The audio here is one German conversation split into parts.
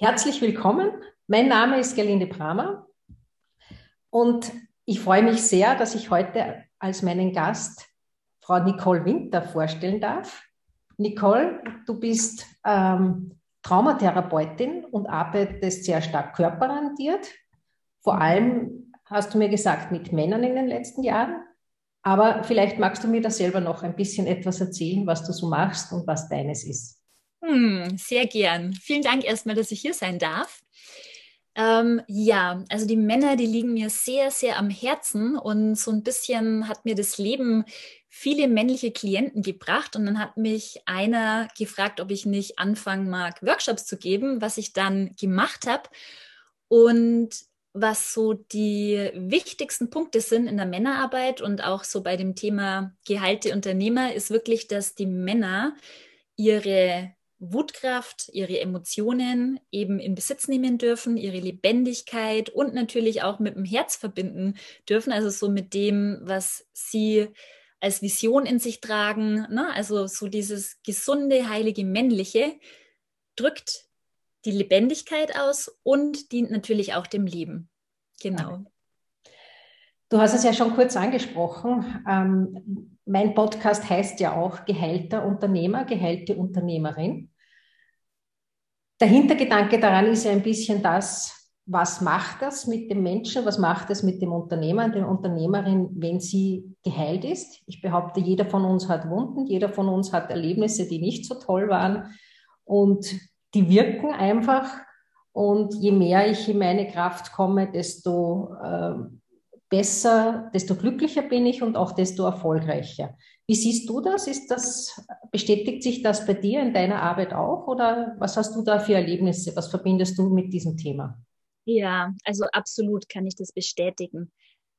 Herzlich willkommen. Mein Name ist Gerlinde Bramer und ich freue mich sehr, dass ich heute als meinen Gast Frau Nicole Winter vorstellen darf. Nicole, du bist ähm, Traumatherapeutin und arbeitest sehr stark körperorientiert. Vor allem hast du mir gesagt, mit Männern in den letzten Jahren. Aber vielleicht magst du mir da selber noch ein bisschen etwas erzählen, was du so machst und was deines ist. Hm, sehr gern. Vielen Dank erstmal, dass ich hier sein darf. Ähm, ja, also die Männer, die liegen mir sehr, sehr am Herzen und so ein bisschen hat mir das Leben viele männliche Klienten gebracht und dann hat mich einer gefragt, ob ich nicht anfangen mag, Workshops zu geben, was ich dann gemacht habe und was so die wichtigsten Punkte sind in der Männerarbeit und auch so bei dem Thema Gehalte Unternehmer ist wirklich, dass die Männer ihre Wutkraft, ihre Emotionen eben in Besitz nehmen dürfen, ihre Lebendigkeit und natürlich auch mit dem Herz verbinden dürfen, also so mit dem, was sie als Vision in sich tragen. Ne? Also so dieses gesunde, heilige, männliche drückt die Lebendigkeit aus und dient natürlich auch dem Leben. Genau. Du hast es ja schon kurz angesprochen. Ähm, mein Podcast heißt ja auch Geheilter Unternehmer, geheilte Unternehmerin. Der Hintergedanke daran ist ja ein bisschen das, was macht das mit dem Menschen, was macht es mit dem Unternehmer, der Unternehmerin, wenn sie geheilt ist. Ich behaupte, jeder von uns hat Wunden, jeder von uns hat Erlebnisse, die nicht so toll waren und die wirken einfach. Und je mehr ich in meine Kraft komme, desto äh, besser, desto glücklicher bin ich und auch desto erfolgreicher. Wie siehst du das? Ist das, bestätigt sich das bei dir in deiner Arbeit auch oder was hast du da für Erlebnisse? Was verbindest du mit diesem Thema? Ja, also absolut kann ich das bestätigen.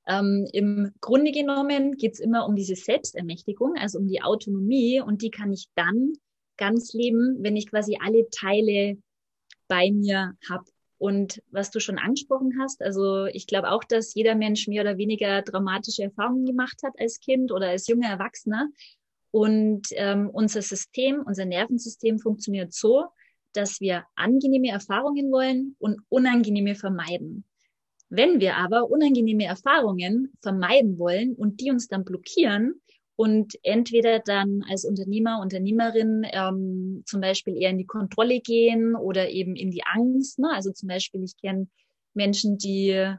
Ähm, Im Grunde genommen geht es immer um diese Selbstermächtigung, also um die Autonomie und die kann ich dann ganz leben, wenn ich quasi alle Teile bei mir habe. Und was du schon angesprochen hast, also ich glaube auch, dass jeder Mensch mehr oder weniger dramatische Erfahrungen gemacht hat als Kind oder als junger Erwachsener. Und ähm, unser System, unser Nervensystem funktioniert so, dass wir angenehme Erfahrungen wollen und unangenehme vermeiden. Wenn wir aber unangenehme Erfahrungen vermeiden wollen und die uns dann blockieren, und entweder dann als Unternehmer, Unternehmerin ähm, zum Beispiel eher in die Kontrolle gehen oder eben in die Angst. Ne? Also zum Beispiel, ich kenne Menschen, die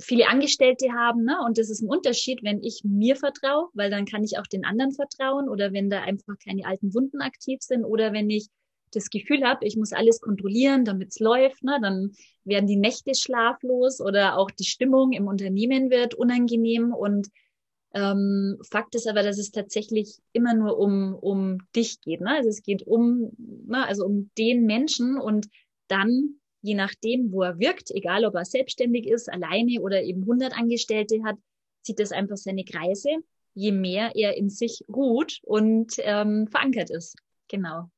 viele Angestellte haben, ne? und das ist ein Unterschied, wenn ich mir vertraue, weil dann kann ich auch den anderen vertrauen oder wenn da einfach keine alten Wunden aktiv sind oder wenn ich das Gefühl habe, ich muss alles kontrollieren, damit es läuft, ne? dann werden die Nächte schlaflos oder auch die Stimmung im Unternehmen wird unangenehm und ähm, Fakt ist aber, dass es tatsächlich immer nur um, um dich geht. Ne? Also es geht um, ne, also um den Menschen und dann, je nachdem, wo er wirkt, egal ob er selbstständig ist, alleine oder eben 100 Angestellte hat, zieht das einfach seine Kreise, je mehr er in sich ruht und ähm, verankert ist. Genau.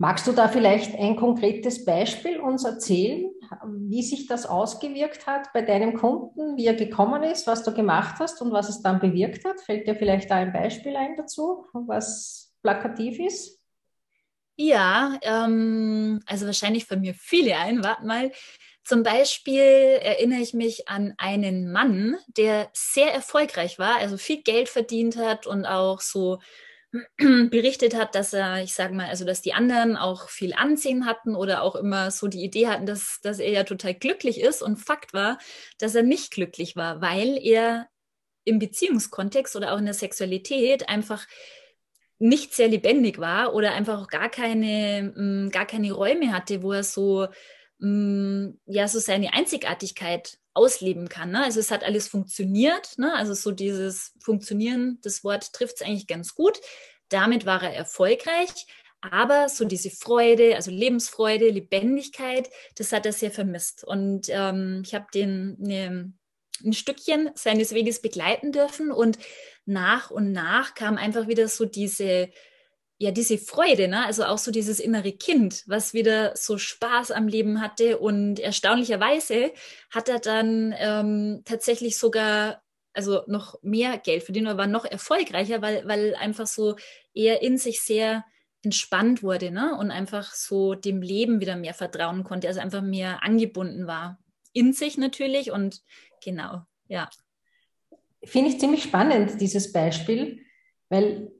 Magst du da vielleicht ein konkretes Beispiel uns erzählen, wie sich das ausgewirkt hat bei deinem Kunden, wie er gekommen ist, was du gemacht hast und was es dann bewirkt hat? Fällt dir vielleicht da ein Beispiel ein dazu, was plakativ ist? Ja, ähm, also wahrscheinlich von mir viele ein. Warte mal. Zum Beispiel erinnere ich mich an einen Mann, der sehr erfolgreich war, also viel Geld verdient hat und auch so berichtet hat, dass er, ich sage mal, also dass die anderen auch viel Ansehen hatten oder auch immer so die Idee hatten, dass, dass er ja total glücklich ist. Und Fakt war, dass er nicht glücklich war, weil er im Beziehungskontext oder auch in der Sexualität einfach nicht sehr lebendig war oder einfach auch gar keine, mm, gar keine Räume hatte, wo er so, mm, ja, so seine Einzigartigkeit ausleben kann. Ne? Also es hat alles funktioniert. Ne? Also so dieses Funktionieren, das Wort trifft es eigentlich ganz gut. Damit war er erfolgreich. Aber so diese Freude, also Lebensfreude, Lebendigkeit, das hat er sehr vermisst. Und ähm, ich habe den ne, ein Stückchen seines Weges begleiten dürfen und nach und nach kam einfach wieder so diese ja, diese Freude, ne? also auch so dieses innere Kind, was wieder so Spaß am Leben hatte. Und erstaunlicherweise hat er dann ähm, tatsächlich sogar also noch mehr Geld verdient oder war noch erfolgreicher, weil, weil einfach so er in sich sehr entspannt wurde ne? und einfach so dem Leben wieder mehr vertrauen konnte, also einfach mehr angebunden war. In sich natürlich und genau, ja. Finde ich ziemlich spannend, dieses Beispiel, weil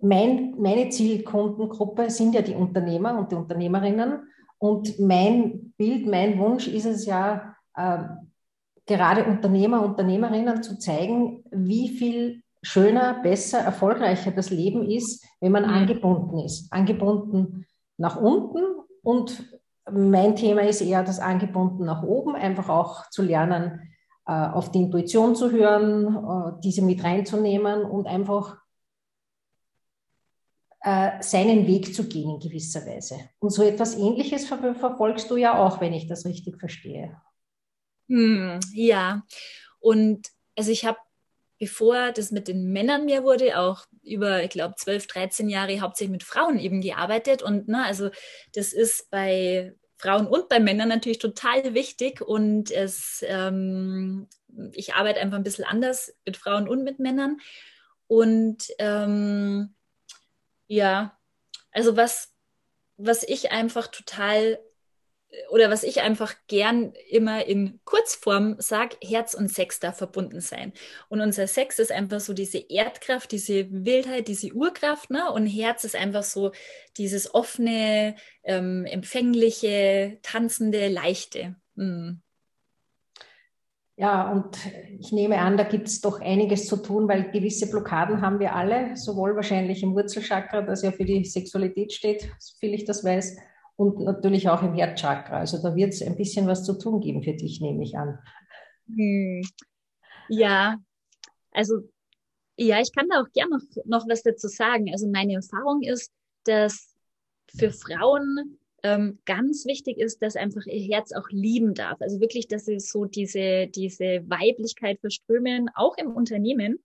mein, meine Zielkundengruppe sind ja die Unternehmer und die Unternehmerinnen. Und mein Bild, mein Wunsch ist es ja, äh, gerade Unternehmer, Unternehmerinnen zu zeigen, wie viel schöner, besser, erfolgreicher das Leben ist, wenn man mhm. angebunden ist. Angebunden nach unten und mein Thema ist eher das Angebunden nach oben, einfach auch zu lernen, äh, auf die Intuition zu hören, äh, diese mit reinzunehmen und einfach seinen Weg zu gehen in gewisser Weise. Und so etwas Ähnliches ver verfolgst du ja auch, wenn ich das richtig verstehe. Hm, ja, und also ich habe, bevor das mit den Männern mehr wurde, auch über, ich glaube, 12, 13 Jahre hauptsächlich mit Frauen eben gearbeitet. Und ne, also das ist bei Frauen und bei Männern natürlich total wichtig. Und es, ähm, ich arbeite einfach ein bisschen anders mit Frauen und mit Männern. Und ähm, ja, also was, was ich einfach total oder was ich einfach gern immer in Kurzform sage, Herz und Sex da verbunden sein. Und unser Sex ist einfach so diese Erdkraft, diese Wildheit, diese Urkraft, ne? Und Herz ist einfach so dieses offene, ähm, empfängliche, tanzende, leichte. Mhm. Ja, und ich nehme an, da gibt es doch einiges zu tun, weil gewisse Blockaden haben wir alle, sowohl wahrscheinlich im Wurzelchakra, das ja für die Sexualität steht, soviel ich das weiß, und natürlich auch im Herzchakra. Also da wird es ein bisschen was zu tun geben für dich, nehme ich an. Hm. Ja, also ja, ich kann da auch gerne noch, noch was dazu sagen. Also meine Erfahrung ist, dass für Frauen ähm, ganz wichtig ist, dass einfach ihr Herz auch lieben darf. Also wirklich, dass sie so diese, diese Weiblichkeit verströmen, auch im Unternehmen.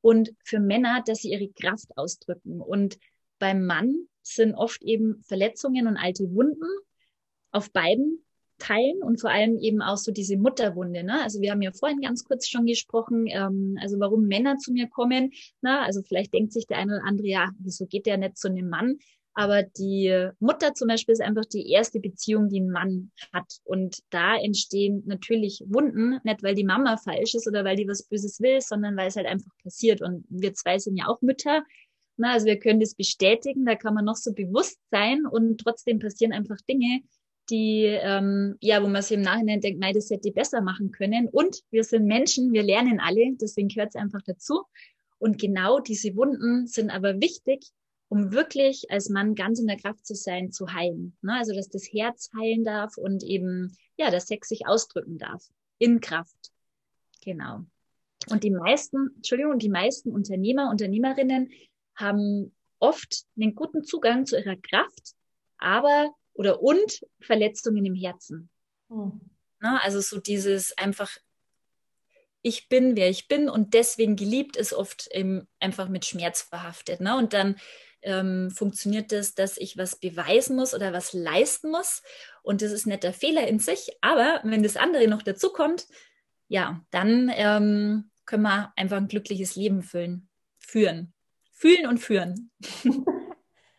Und für Männer, dass sie ihre Kraft ausdrücken. Und beim Mann sind oft eben Verletzungen und alte Wunden auf beiden Teilen und vor allem eben auch so diese Mutterwunde. Ne? Also wir haben ja vorhin ganz kurz schon gesprochen, ähm, also warum Männer zu mir kommen. Na, also vielleicht denkt sich der eine oder andere, ja, wieso geht der nicht zu einem Mann? Aber die Mutter zum Beispiel ist einfach die erste Beziehung, die ein Mann hat. Und da entstehen natürlich Wunden, nicht weil die Mama falsch ist oder weil die was Böses will, sondern weil es halt einfach passiert. Und wir zwei sind ja auch Mütter. Na, also wir können das bestätigen, da kann man noch so bewusst sein und trotzdem passieren einfach Dinge, die, ähm, ja, wo man sich im Nachhinein denkt, nein, das hätte ich besser machen können. Und wir sind Menschen, wir lernen alle, deswegen gehört es einfach dazu. Und genau diese Wunden sind aber wichtig, um wirklich als Mann ganz in der Kraft zu sein, zu heilen. Ne? Also, dass das Herz heilen darf und eben, ja, der Sex sich ausdrücken darf. In Kraft. Genau. Und die meisten, Entschuldigung, die meisten Unternehmer, Unternehmerinnen haben oft einen guten Zugang zu ihrer Kraft, aber oder und Verletzungen im Herzen. Mhm. Na, also so dieses einfach, ich bin, wer ich bin und deswegen geliebt ist oft eben einfach mit Schmerz verhaftet. Ne? Und dann ähm, funktioniert das, dass ich was beweisen muss oder was leisten muss. Und das ist nicht der Fehler in sich. Aber wenn das andere noch dazu kommt, ja, dann ähm, können wir einfach ein glückliches Leben füllen, führen. Fühlen und führen.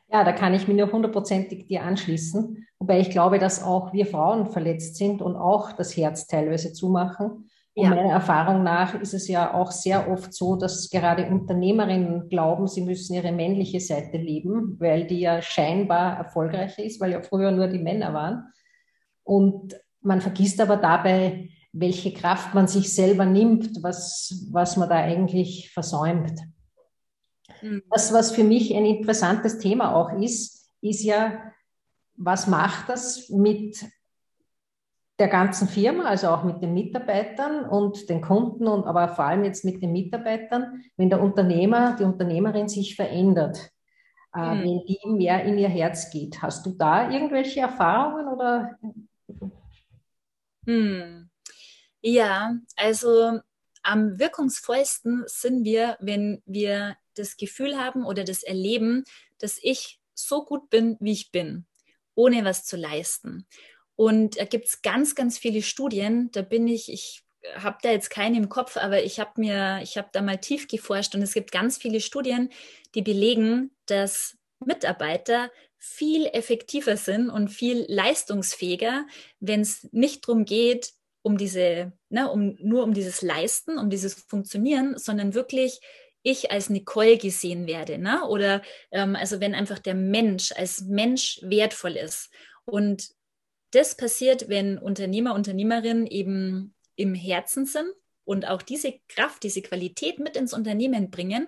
Ja, da kann ich mich nur hundertprozentig dir anschließen. Wobei ich glaube, dass auch wir Frauen verletzt sind und auch das Herz teilweise zumachen. Und meiner Erfahrung nach ist es ja auch sehr oft so, dass gerade Unternehmerinnen glauben, sie müssen ihre männliche Seite leben, weil die ja scheinbar erfolgreicher ist, weil ja früher nur die Männer waren. Und man vergisst aber dabei, welche Kraft man sich selber nimmt, was, was man da eigentlich versäumt. Mhm. Das, was für mich ein interessantes Thema auch ist, ist ja, was macht das mit der ganzen Firma, also auch mit den Mitarbeitern und den Kunden und aber vor allem jetzt mit den Mitarbeitern, wenn der Unternehmer, die Unternehmerin sich verändert, äh, mhm. wenn die mehr in ihr Herz geht. Hast du da irgendwelche Erfahrungen oder? Mhm. Ja, also am wirkungsvollsten sind wir, wenn wir das Gefühl haben oder das Erleben, dass ich so gut bin, wie ich bin, ohne was zu leisten. Und da gibt es ganz, ganz viele Studien. Da bin ich, ich habe da jetzt keine im Kopf, aber ich habe mir, ich habe da mal tief geforscht und es gibt ganz viele Studien, die belegen, dass Mitarbeiter viel effektiver sind und viel leistungsfähiger, wenn es nicht darum geht, um diese, ne, um, nur um dieses Leisten, um dieses Funktionieren, sondern wirklich ich als Nicole gesehen werde. Ne? Oder ähm, also wenn einfach der Mensch als Mensch wertvoll ist. Und das passiert, wenn Unternehmer, Unternehmerinnen eben im Herzen sind und auch diese Kraft, diese Qualität mit ins Unternehmen bringen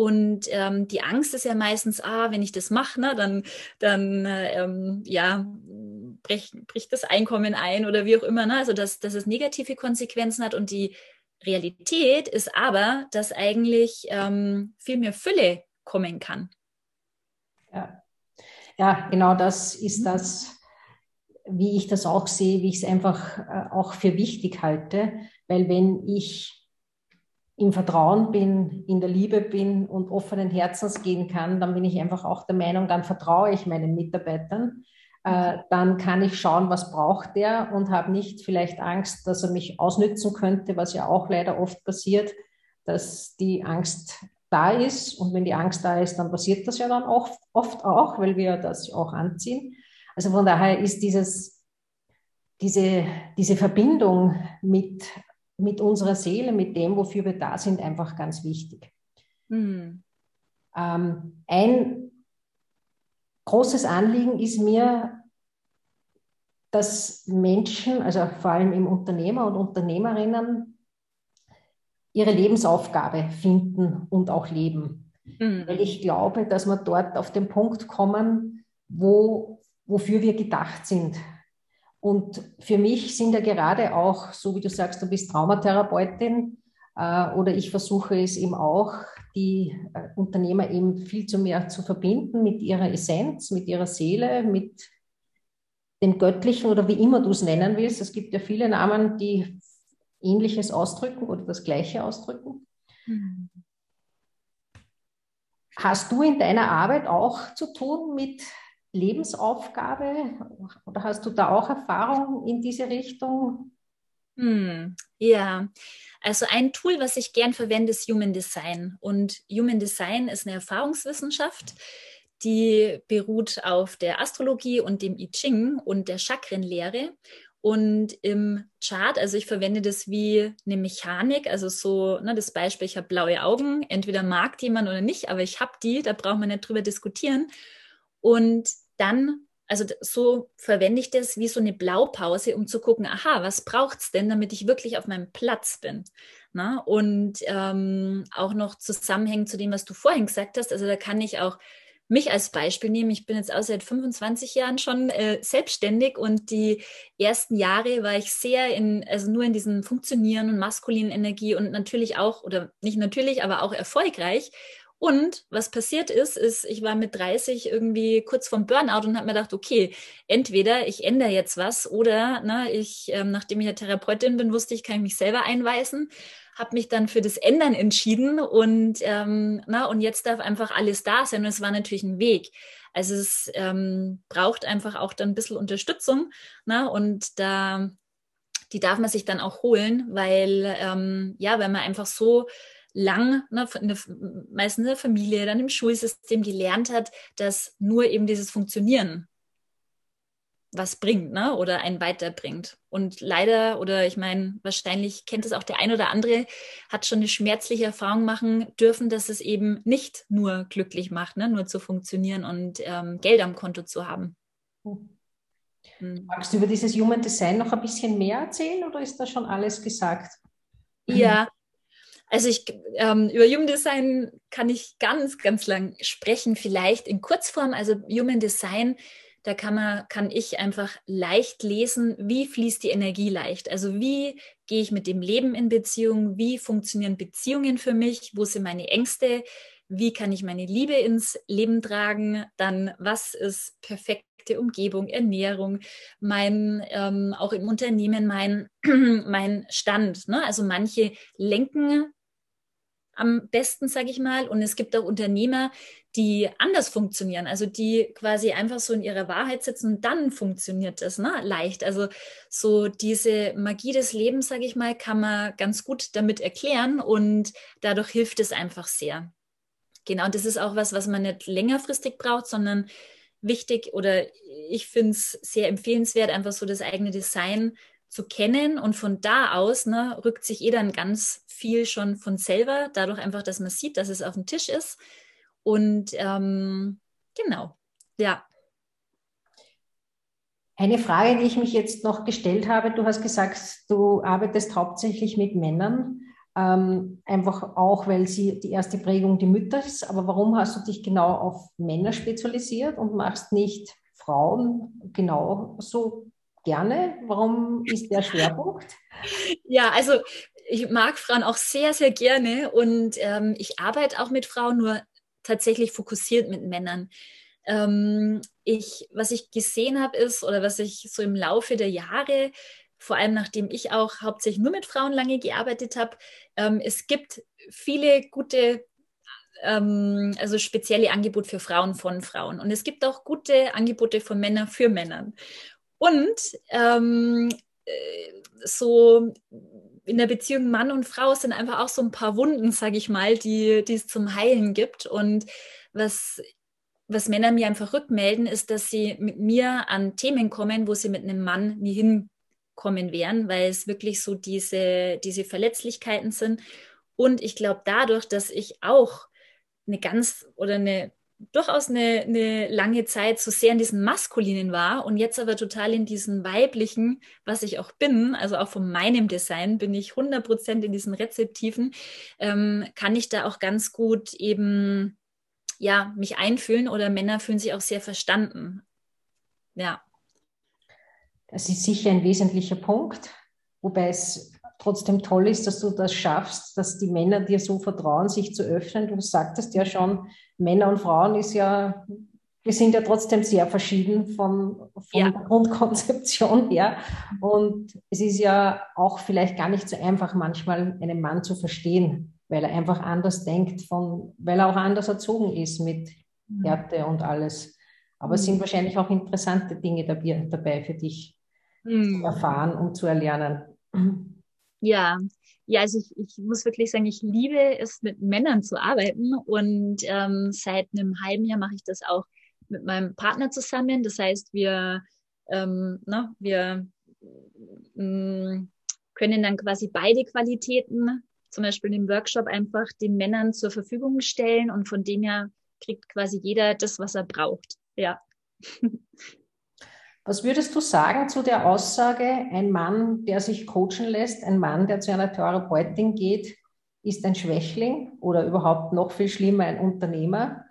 und ähm, die Angst ist ja meistens, ah, wenn ich das mache, ne, dann, dann ähm, ja, bricht, bricht das Einkommen ein oder wie auch immer. Ne? Also dass, dass es negative Konsequenzen hat. Und die Realität ist aber, dass eigentlich ähm, viel mehr Fülle kommen kann. Ja. ja, genau das ist das, wie ich das auch sehe, wie ich es einfach äh, auch für wichtig halte. Weil wenn ich im Vertrauen bin, in der Liebe bin und offenen Herzens gehen kann, dann bin ich einfach auch der Meinung, dann vertraue ich meinen Mitarbeitern. Äh, dann kann ich schauen, was braucht der und habe nicht vielleicht Angst, dass er mich ausnützen könnte, was ja auch leider oft passiert, dass die Angst da ist. Und wenn die Angst da ist, dann passiert das ja dann auch, oft auch, weil wir das auch anziehen. Also von daher ist dieses, diese, diese Verbindung mit mit unserer Seele, mit dem, wofür wir da sind, einfach ganz wichtig. Mhm. Ähm, ein großes Anliegen ist mir, dass Menschen, also vor allem im Unternehmer und Unternehmerinnen, ihre Lebensaufgabe finden und auch leben. Mhm. Weil ich glaube, dass wir dort auf den Punkt kommen, wo, wofür wir gedacht sind. Und für mich sind ja gerade auch, so wie du sagst, du bist Traumatherapeutin äh, oder ich versuche es eben auch, die äh, Unternehmer eben viel zu mehr zu verbinden mit ihrer Essenz, mit ihrer Seele, mit dem Göttlichen oder wie immer du es nennen willst. Es gibt ja viele Namen, die Ähnliches ausdrücken oder das Gleiche ausdrücken. Mhm. Hast du in deiner Arbeit auch zu tun mit Lebensaufgabe? Oder hast du da auch Erfahrung in diese Richtung? Hm, ja, also ein Tool, was ich gern verwende, ist Human Design. Und Human Design ist eine Erfahrungswissenschaft, die beruht auf der Astrologie und dem I Ching und der Chakrenlehre. Und im Chart, also ich verwende das wie eine Mechanik, also so ne, das Beispiel, ich habe blaue Augen, entweder mag jemand oder nicht, aber ich habe die, da braucht man nicht drüber diskutieren. Und dann, also so verwende ich das wie so eine Blaupause, um zu gucken, aha, was braucht es denn, damit ich wirklich auf meinem Platz bin? Na? Und ähm, auch noch zusammenhängen zu dem, was du vorhin gesagt hast. Also da kann ich auch mich als Beispiel nehmen. Ich bin jetzt auch seit 25 Jahren schon äh, selbstständig und die ersten Jahre war ich sehr in, also nur in diesem Funktionieren und maskulinen Energie und natürlich auch, oder nicht natürlich, aber auch erfolgreich. Und was passiert ist, ist, ich war mit 30 irgendwie kurz vorm Burnout und habe mir gedacht, okay, entweder ich ändere jetzt was oder ne, ich, ähm, nachdem ich ja Therapeutin bin, wusste ich, kann ich mich selber einweisen, habe mich dann für das Ändern entschieden und, ähm, na, und jetzt darf einfach alles da sein. Und es war natürlich ein Weg. Also es ähm, braucht einfach auch dann ein bisschen Unterstützung. Na, und da, die darf man sich dann auch holen, weil, ähm, ja, weil man einfach so lang, ne, der, meistens in der Familie, dann im Schulsystem gelernt hat, dass nur eben dieses Funktionieren was bringt, ne? Oder einen weiterbringt. Und leider, oder ich meine, wahrscheinlich kennt es auch der ein oder andere, hat schon eine schmerzliche Erfahrung machen dürfen, dass es eben nicht nur glücklich macht, ne? nur zu funktionieren und ähm, Geld am Konto zu haben. Hm. Magst du über dieses Human Design noch ein bisschen mehr erzählen oder ist da schon alles gesagt? Ja, also ich ähm, über Human Design kann ich ganz, ganz lang sprechen, vielleicht in Kurzform. Also Human Design, da kann man, kann ich einfach leicht lesen, wie fließt die Energie leicht. Also wie gehe ich mit dem Leben in Beziehung, wie funktionieren Beziehungen für mich, wo sind meine Ängste, wie kann ich meine Liebe ins Leben tragen, dann was ist perfekte Umgebung, Ernährung, mein, ähm, auch im Unternehmen mein, mein Stand. Ne? Also manche lenken am besten, sage ich mal. Und es gibt auch Unternehmer, die anders funktionieren, also die quasi einfach so in ihrer Wahrheit sitzen und dann funktioniert das ne? leicht. Also so diese Magie des Lebens, sage ich mal, kann man ganz gut damit erklären und dadurch hilft es einfach sehr. genau, das ist auch was, was man nicht längerfristig braucht, sondern wichtig oder ich finde es sehr empfehlenswert, einfach so das eigene Design zu kennen und von da aus ne, rückt sich eh dann ganz viel schon von selber, dadurch einfach, dass man sieht, dass es auf dem Tisch ist. Und ähm, genau, ja. Eine Frage, die ich mich jetzt noch gestellt habe, du hast gesagt, du arbeitest hauptsächlich mit Männern, ähm, einfach auch, weil sie die erste Prägung die Mütter ist. Aber warum hast du dich genau auf Männer spezialisiert und machst nicht Frauen genauso gerne? Warum ist der Schwerpunkt? Ja, also ich mag Frauen auch sehr, sehr gerne und ähm, ich arbeite auch mit Frauen, nur tatsächlich fokussiert mit Männern. Ähm, ich, was ich gesehen habe, ist, oder was ich so im Laufe der Jahre, vor allem nachdem ich auch hauptsächlich nur mit Frauen lange gearbeitet habe, ähm, es gibt viele gute ähm, also spezielle Angebote für Frauen von Frauen. Und es gibt auch gute Angebote von Männern für Männern. Und ähm, äh, so in der Beziehung Mann und Frau sind einfach auch so ein paar Wunden, sage ich mal, die, die es zum Heilen gibt. Und was, was Männer mir einfach rückmelden, ist, dass sie mit mir an Themen kommen, wo sie mit einem Mann nie hinkommen wären, weil es wirklich so diese, diese Verletzlichkeiten sind. Und ich glaube, dadurch, dass ich auch eine ganz oder eine durchaus eine, eine lange Zeit so sehr in diesem Maskulinen war und jetzt aber total in diesem Weiblichen, was ich auch bin, also auch von meinem Design bin ich 100% in diesen Rezeptiven, ähm, kann ich da auch ganz gut eben, ja, mich einfühlen oder Männer fühlen sich auch sehr verstanden. Ja. Das ist sicher ein wesentlicher Punkt, wobei es trotzdem toll ist, dass du das schaffst, dass die Männer dir so vertrauen, sich zu öffnen. Du sagtest ja schon, Männer und Frauen ist ja, wir sind ja trotzdem sehr verschieden von, von ja. der Grundkonzeption her. Und es ist ja auch vielleicht gar nicht so einfach, manchmal einen Mann zu verstehen, weil er einfach anders denkt, von, weil er auch anders erzogen ist mit mhm. Härte und alles. Aber es sind mhm. wahrscheinlich auch interessante Dinge dabei, dabei für dich mhm. zu erfahren und zu erlernen. Ja, ja, also ich, ich muss wirklich sagen, ich liebe es, mit Männern zu arbeiten. Und ähm, seit einem halben Jahr mache ich das auch mit meinem Partner zusammen. Das heißt, wir, ähm, na, wir mh, mm, können dann quasi beide Qualitäten, zum Beispiel im Workshop, einfach den Männern zur Verfügung stellen und von dem her kriegt quasi jeder das, was er braucht. Ja. Was würdest du sagen zu der Aussage, ein Mann, der sich coachen lässt, ein Mann, der zu einer Therapeutin geht, ist ein Schwächling oder überhaupt noch viel schlimmer ein Unternehmer?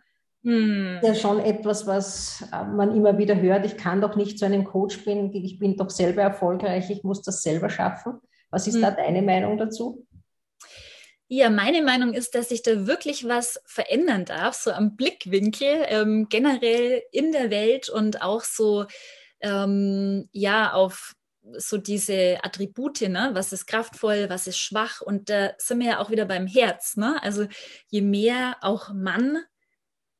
Hm. Ja, schon etwas, was äh, man immer wieder hört. Ich kann doch nicht zu einem Coach bin, ich bin doch selber erfolgreich, ich muss das selber schaffen. Was ist hm. da deine Meinung dazu? Ja, meine Meinung ist, dass sich da wirklich was verändern darf, so am Blickwinkel ähm, generell in der Welt und auch so ähm, ja auf so diese Attribute, ne? was ist kraftvoll, was ist schwach und da sind wir ja auch wieder beim Herz. Ne? Also je mehr auch Mann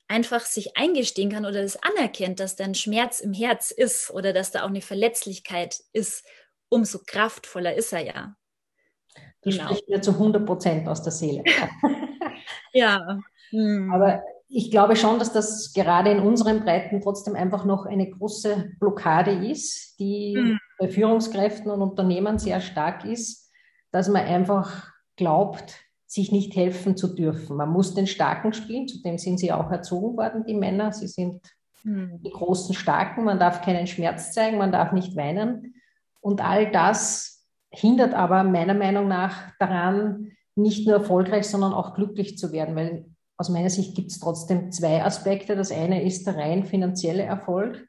einfach sich eingestehen kann oder das anerkennt, dass da ein Schmerz im Herz ist oder dass da auch eine Verletzlichkeit ist, umso kraftvoller ist er ja. Du genau. sprichst mir zu 100 Prozent aus der Seele. ja. Hm. Aber ich glaube schon, dass das gerade in unseren Breiten trotzdem einfach noch eine große Blockade ist, die mhm. bei Führungskräften und Unternehmen sehr stark ist, dass man einfach glaubt, sich nicht helfen zu dürfen. Man muss den Starken spielen, zudem sind sie auch erzogen worden, die Männer. Sie sind mhm. die großen Starken, man darf keinen Schmerz zeigen, man darf nicht weinen. Und all das hindert aber meiner Meinung nach daran, nicht nur erfolgreich, sondern auch glücklich zu werden, weil aus meiner Sicht gibt es trotzdem zwei Aspekte. Das eine ist der rein finanzielle Erfolg.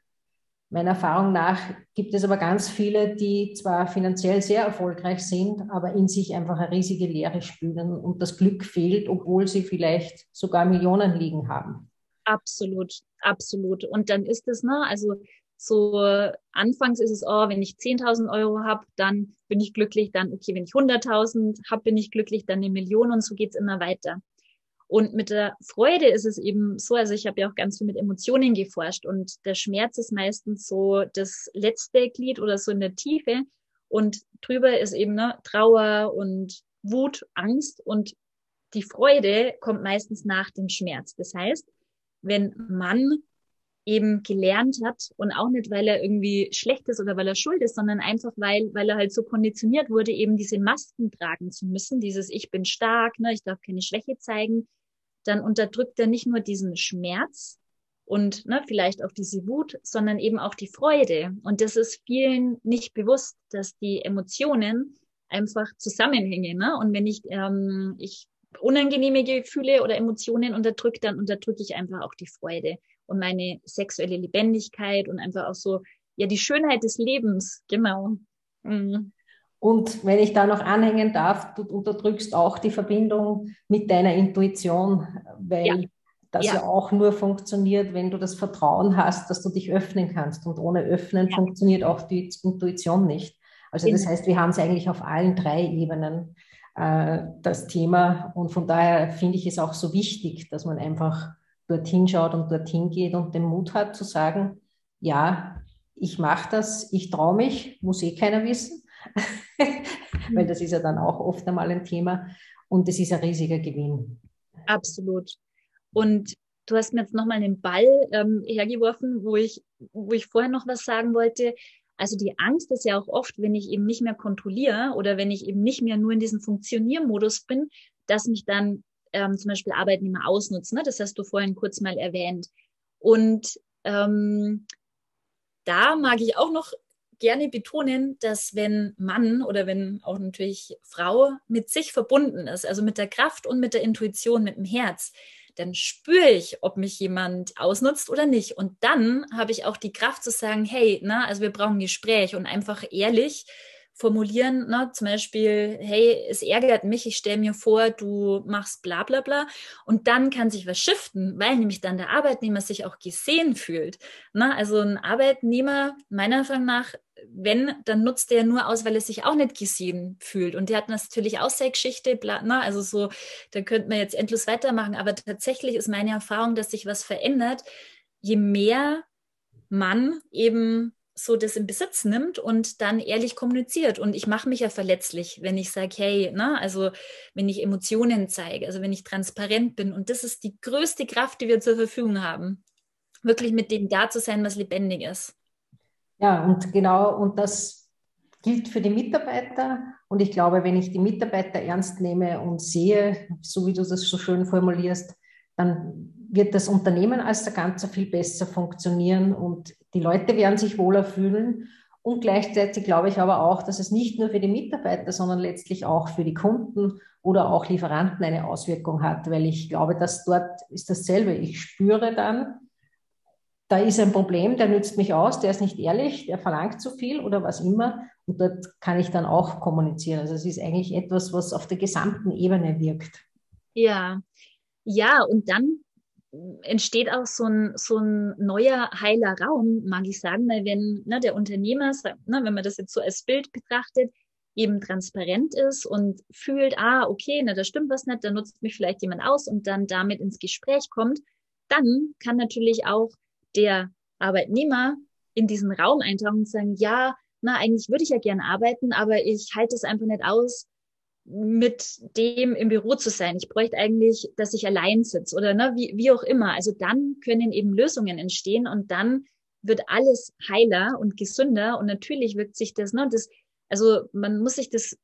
Meiner Erfahrung nach gibt es aber ganz viele, die zwar finanziell sehr erfolgreich sind, aber in sich einfach eine riesige Leere spüren und das Glück fehlt, obwohl sie vielleicht sogar Millionen liegen haben. Absolut, absolut. Und dann ist es, ne, also so anfangs ist es, oh, wenn ich 10.000 Euro habe, dann bin ich glücklich, dann okay, wenn ich 100.000 habe, bin ich glücklich, dann eine Million und so geht es immer weiter. Und mit der Freude ist es eben so, also ich habe ja auch ganz viel mit Emotionen geforscht und der Schmerz ist meistens so das letzte Glied oder so in der Tiefe und drüber ist eben ne, Trauer und Wut, Angst und die Freude kommt meistens nach dem Schmerz. Das heißt, wenn man eben gelernt hat und auch nicht, weil er irgendwie schlecht ist oder weil er schuld ist, sondern einfach, weil, weil er halt so konditioniert wurde, eben diese Masken tragen zu müssen, dieses Ich bin stark, ne, ich darf keine Schwäche zeigen, dann unterdrückt er nicht nur diesen Schmerz und ne, vielleicht auch diese Wut, sondern eben auch die Freude. Und das ist vielen nicht bewusst, dass die Emotionen einfach zusammenhängen. Ne? Und wenn ich, ähm, ich unangenehme Gefühle oder Emotionen unterdrücke, dann unterdrücke ich einfach auch die Freude und meine sexuelle Lebendigkeit und einfach auch so, ja, die Schönheit des Lebens, genau. Mhm. Und wenn ich da noch anhängen darf, du unterdrückst auch die Verbindung mit deiner Intuition, weil ja. das ja. ja. auch nur funktioniert, wenn du das Vertrauen hast, dass du dich öffnen kannst. Und ohne Öffnen ja. funktioniert auch die Intuition nicht. Also das genau. heißt, wir haben es eigentlich auf allen drei Ebenen, äh, das Thema. Und von daher finde ich es auch so wichtig, dass man einfach dorthin schaut und dorthin geht und den Mut hat zu sagen, ja, ich mache das, ich traue mich, muss eh keiner wissen, weil das ist ja dann auch oft einmal ein Thema und es ist ein riesiger Gewinn. Absolut. Und du hast mir jetzt nochmal einen Ball ähm, hergeworfen, wo ich, wo ich vorher noch was sagen wollte. Also die Angst ist ja auch oft, wenn ich eben nicht mehr kontrolliere oder wenn ich eben nicht mehr nur in diesem Funktioniermodus bin, dass mich dann ähm, zum Beispiel Arbeitnehmer ausnutzen. Ne? Das hast du vorhin kurz mal erwähnt. Und ähm, da mag ich auch noch gerne betonen, dass wenn Mann oder wenn auch natürlich Frau mit sich verbunden ist, also mit der Kraft und mit der Intuition, mit dem Herz, dann spüre ich, ob mich jemand ausnutzt oder nicht. Und dann habe ich auch die Kraft zu sagen, hey, na, also wir brauchen Gespräch und einfach ehrlich formulieren, ne? zum Beispiel, hey, es ärgert mich, ich stelle mir vor, du machst bla bla bla. Und dann kann sich was shiften, weil nämlich dann der Arbeitnehmer sich auch gesehen fühlt. Ne? Also ein Arbeitnehmer, meiner Erfahrung nach, wenn, dann nutzt der nur aus, weil er sich auch nicht gesehen fühlt. Und der hat natürlich auch seine Geschichte, bla, ne? also so, da könnte man jetzt endlos weitermachen. Aber tatsächlich ist meine Erfahrung, dass sich was verändert, je mehr man eben so das in Besitz nimmt und dann ehrlich kommuniziert. Und ich mache mich ja verletzlich, wenn ich sage, hey, ne, also wenn ich Emotionen zeige, also wenn ich transparent bin. Und das ist die größte Kraft, die wir zur Verfügung haben. Wirklich mit dem da zu sein, was lebendig ist. Ja, und genau, und das gilt für die Mitarbeiter. Und ich glaube, wenn ich die Mitarbeiter ernst nehme und sehe, so wie du das so schön formulierst, dann wird das Unternehmen als der Ganze viel besser funktionieren und die Leute werden sich wohler fühlen. Und gleichzeitig glaube ich aber auch, dass es nicht nur für die Mitarbeiter, sondern letztlich auch für die Kunden oder auch Lieferanten eine Auswirkung hat, weil ich glaube, dass dort ist dasselbe. Ich spüre dann, da ist ein Problem, der nützt mich aus, der ist nicht ehrlich, der verlangt zu viel oder was immer. Und dort kann ich dann auch kommunizieren. Also es ist eigentlich etwas, was auf der gesamten Ebene wirkt. Ja, ja, und dann entsteht auch so ein, so ein neuer heiler Raum, mag ich sagen, weil wenn ne, der Unternehmer, ne, wenn man das jetzt so als Bild betrachtet, eben transparent ist und fühlt, ah, okay, na, da stimmt was nicht, da nutzt mich vielleicht jemand aus und dann damit ins Gespräch kommt, dann kann natürlich auch der Arbeitnehmer in diesen Raum eintauchen und sagen, ja, na, eigentlich würde ich ja gerne arbeiten, aber ich halte es einfach nicht aus, mit dem im Büro zu sein. Ich bräuchte eigentlich, dass ich allein sitze oder ne, wie, wie auch immer. Also dann können eben Lösungen entstehen und dann wird alles heiler und gesünder und natürlich wirkt sich das, ne, das, also man muss sich das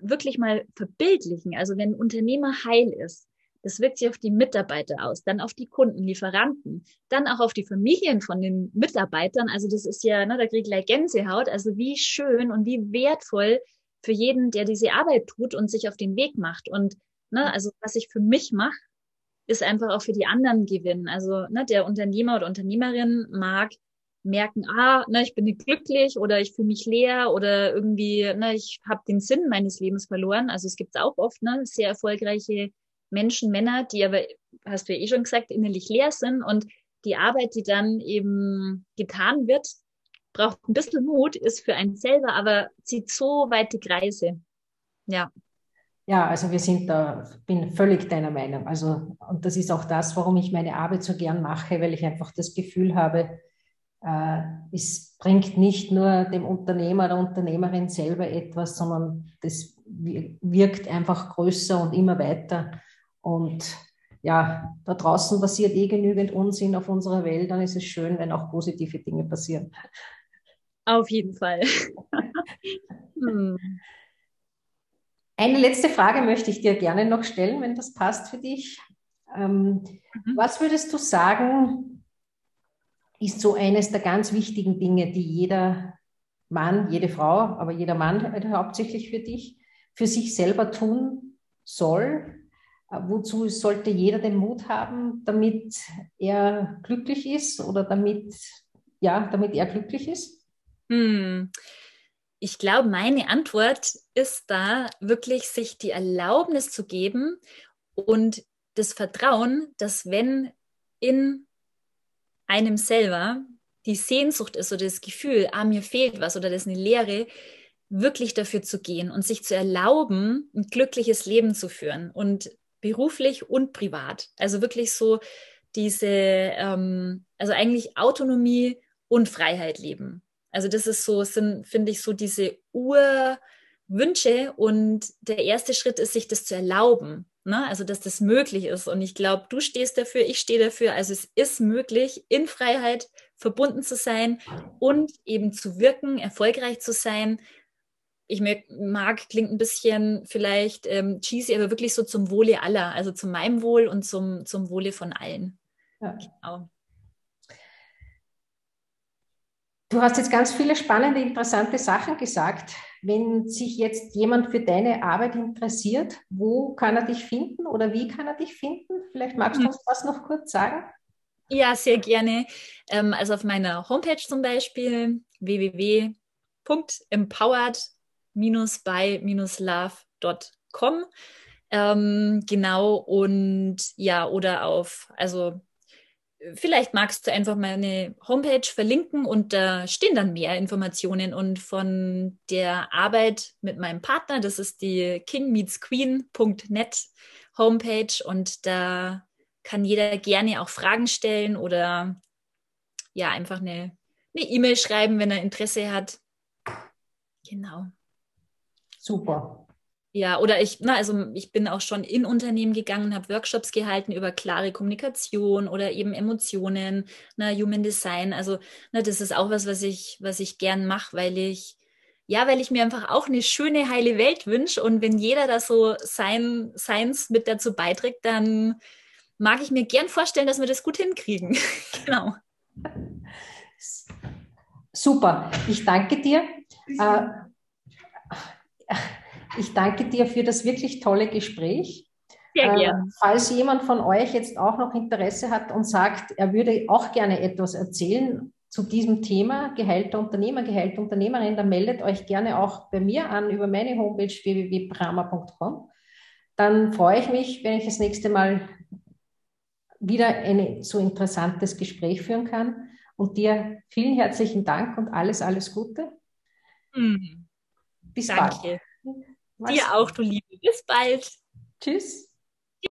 wirklich mal verbildlichen. Also wenn ein Unternehmer heil ist, das wirkt sich auf die Mitarbeiter aus, dann auf die Kunden, Lieferanten, dann auch auf die Familien von den Mitarbeitern. Also das ist ja, ne, da kriege ich gleich Gänsehaut. Also wie schön und wie wertvoll für jeden, der diese Arbeit tut und sich auf den Weg macht. Und ne, also was ich für mich mache, ist einfach auch für die anderen gewinnen. Also ne, der Unternehmer oder Unternehmerin mag merken, ah, ne, ich bin nicht glücklich oder ich fühle mich leer oder irgendwie, ne, ich habe den Sinn meines Lebens verloren. Also es gibt auch oft ne, sehr erfolgreiche Menschen, Männer, die aber, hast du ja eh schon gesagt, innerlich leer sind und die Arbeit, die dann eben getan wird, braucht ein bisschen Mut, ist für einen selber, aber zieht so weite Kreise. Ja. Ja, also wir sind da, bin völlig deiner Meinung. Also, und das ist auch das, warum ich meine Arbeit so gern mache, weil ich einfach das Gefühl habe, äh, es bringt nicht nur dem Unternehmer oder Unternehmerin selber etwas, sondern das wirkt einfach größer und immer weiter. Und ja, da draußen passiert eh genügend Unsinn auf unserer Welt, dann ist es schön, wenn auch positive Dinge passieren. Auf jeden Fall. hm. Eine letzte Frage möchte ich dir gerne noch stellen, wenn das passt für dich. Ähm, mhm. Was würdest du sagen, ist so eines der ganz wichtigen Dinge, die jeder Mann, jede Frau, aber jeder Mann hauptsächlich für dich, für sich selber tun soll? Äh, wozu sollte jeder den Mut haben, damit er glücklich ist oder damit, ja, damit er glücklich ist? Hm. Ich glaube, meine Antwort ist da wirklich, sich die Erlaubnis zu geben und das Vertrauen, dass wenn in einem selber die Sehnsucht ist oder das Gefühl, ah, mir fehlt was oder das ist eine Leere, wirklich dafür zu gehen und sich zu erlauben, ein glückliches Leben zu führen und beruflich und privat. Also wirklich so diese, ähm, also eigentlich Autonomie und Freiheit leben. Also das ist so, sind, finde ich, so diese Urwünsche und der erste Schritt ist, sich das zu erlauben. Ne? Also, dass das möglich ist. Und ich glaube, du stehst dafür, ich stehe dafür. Also, es ist möglich, in Freiheit verbunden zu sein und eben zu wirken, erfolgreich zu sein. Ich mag, klingt ein bisschen vielleicht ähm, cheesy, aber wirklich so zum Wohle aller, also zu meinem Wohl und zum, zum Wohle von allen. Ja. Genau. Du hast jetzt ganz viele spannende, interessante Sachen gesagt. Wenn sich jetzt jemand für deine Arbeit interessiert, wo kann er dich finden oder wie kann er dich finden? Vielleicht magst du hm. uns das noch kurz sagen. Ja, sehr gerne. Ähm, also auf meiner Homepage zum Beispiel www.empowered-by-love.com. Ähm, genau und ja, oder auf, also vielleicht magst du einfach meine Homepage verlinken und da stehen dann mehr Informationen und von der Arbeit mit meinem Partner, das ist die kingmeetsqueen.net Homepage und da kann jeder gerne auch Fragen stellen oder ja, einfach eine E-Mail e schreiben, wenn er Interesse hat. Genau. Super. Ja, oder ich, na, also ich bin auch schon in Unternehmen gegangen, habe Workshops gehalten über klare Kommunikation oder eben Emotionen, na, Human Design. Also, na, das ist auch was, was ich, was ich gern mache, weil ich, ja, weil ich mir einfach auch eine schöne, heile Welt wünsche. Und wenn jeder da so sein, seins mit dazu beiträgt, dann mag ich mir gern vorstellen, dass wir das gut hinkriegen. genau. Super. Ich danke dir. Äh, ich danke dir für das wirklich tolle Gespräch. Sehr gerne. Äh, falls jemand von euch jetzt auch noch Interesse hat und sagt, er würde auch gerne etwas erzählen zu diesem Thema, geheilter Unternehmer, geheilte Unternehmerin, dann meldet euch gerne auch bei mir an über meine Homepage www.brahma.com. Dann freue ich mich, wenn ich das nächste Mal wieder ein so interessantes Gespräch führen kann. Und dir vielen herzlichen Dank und alles, alles Gute. Mhm. Bis Danke. bald. Dir auch, du Liebe. Bis bald. Tschüss.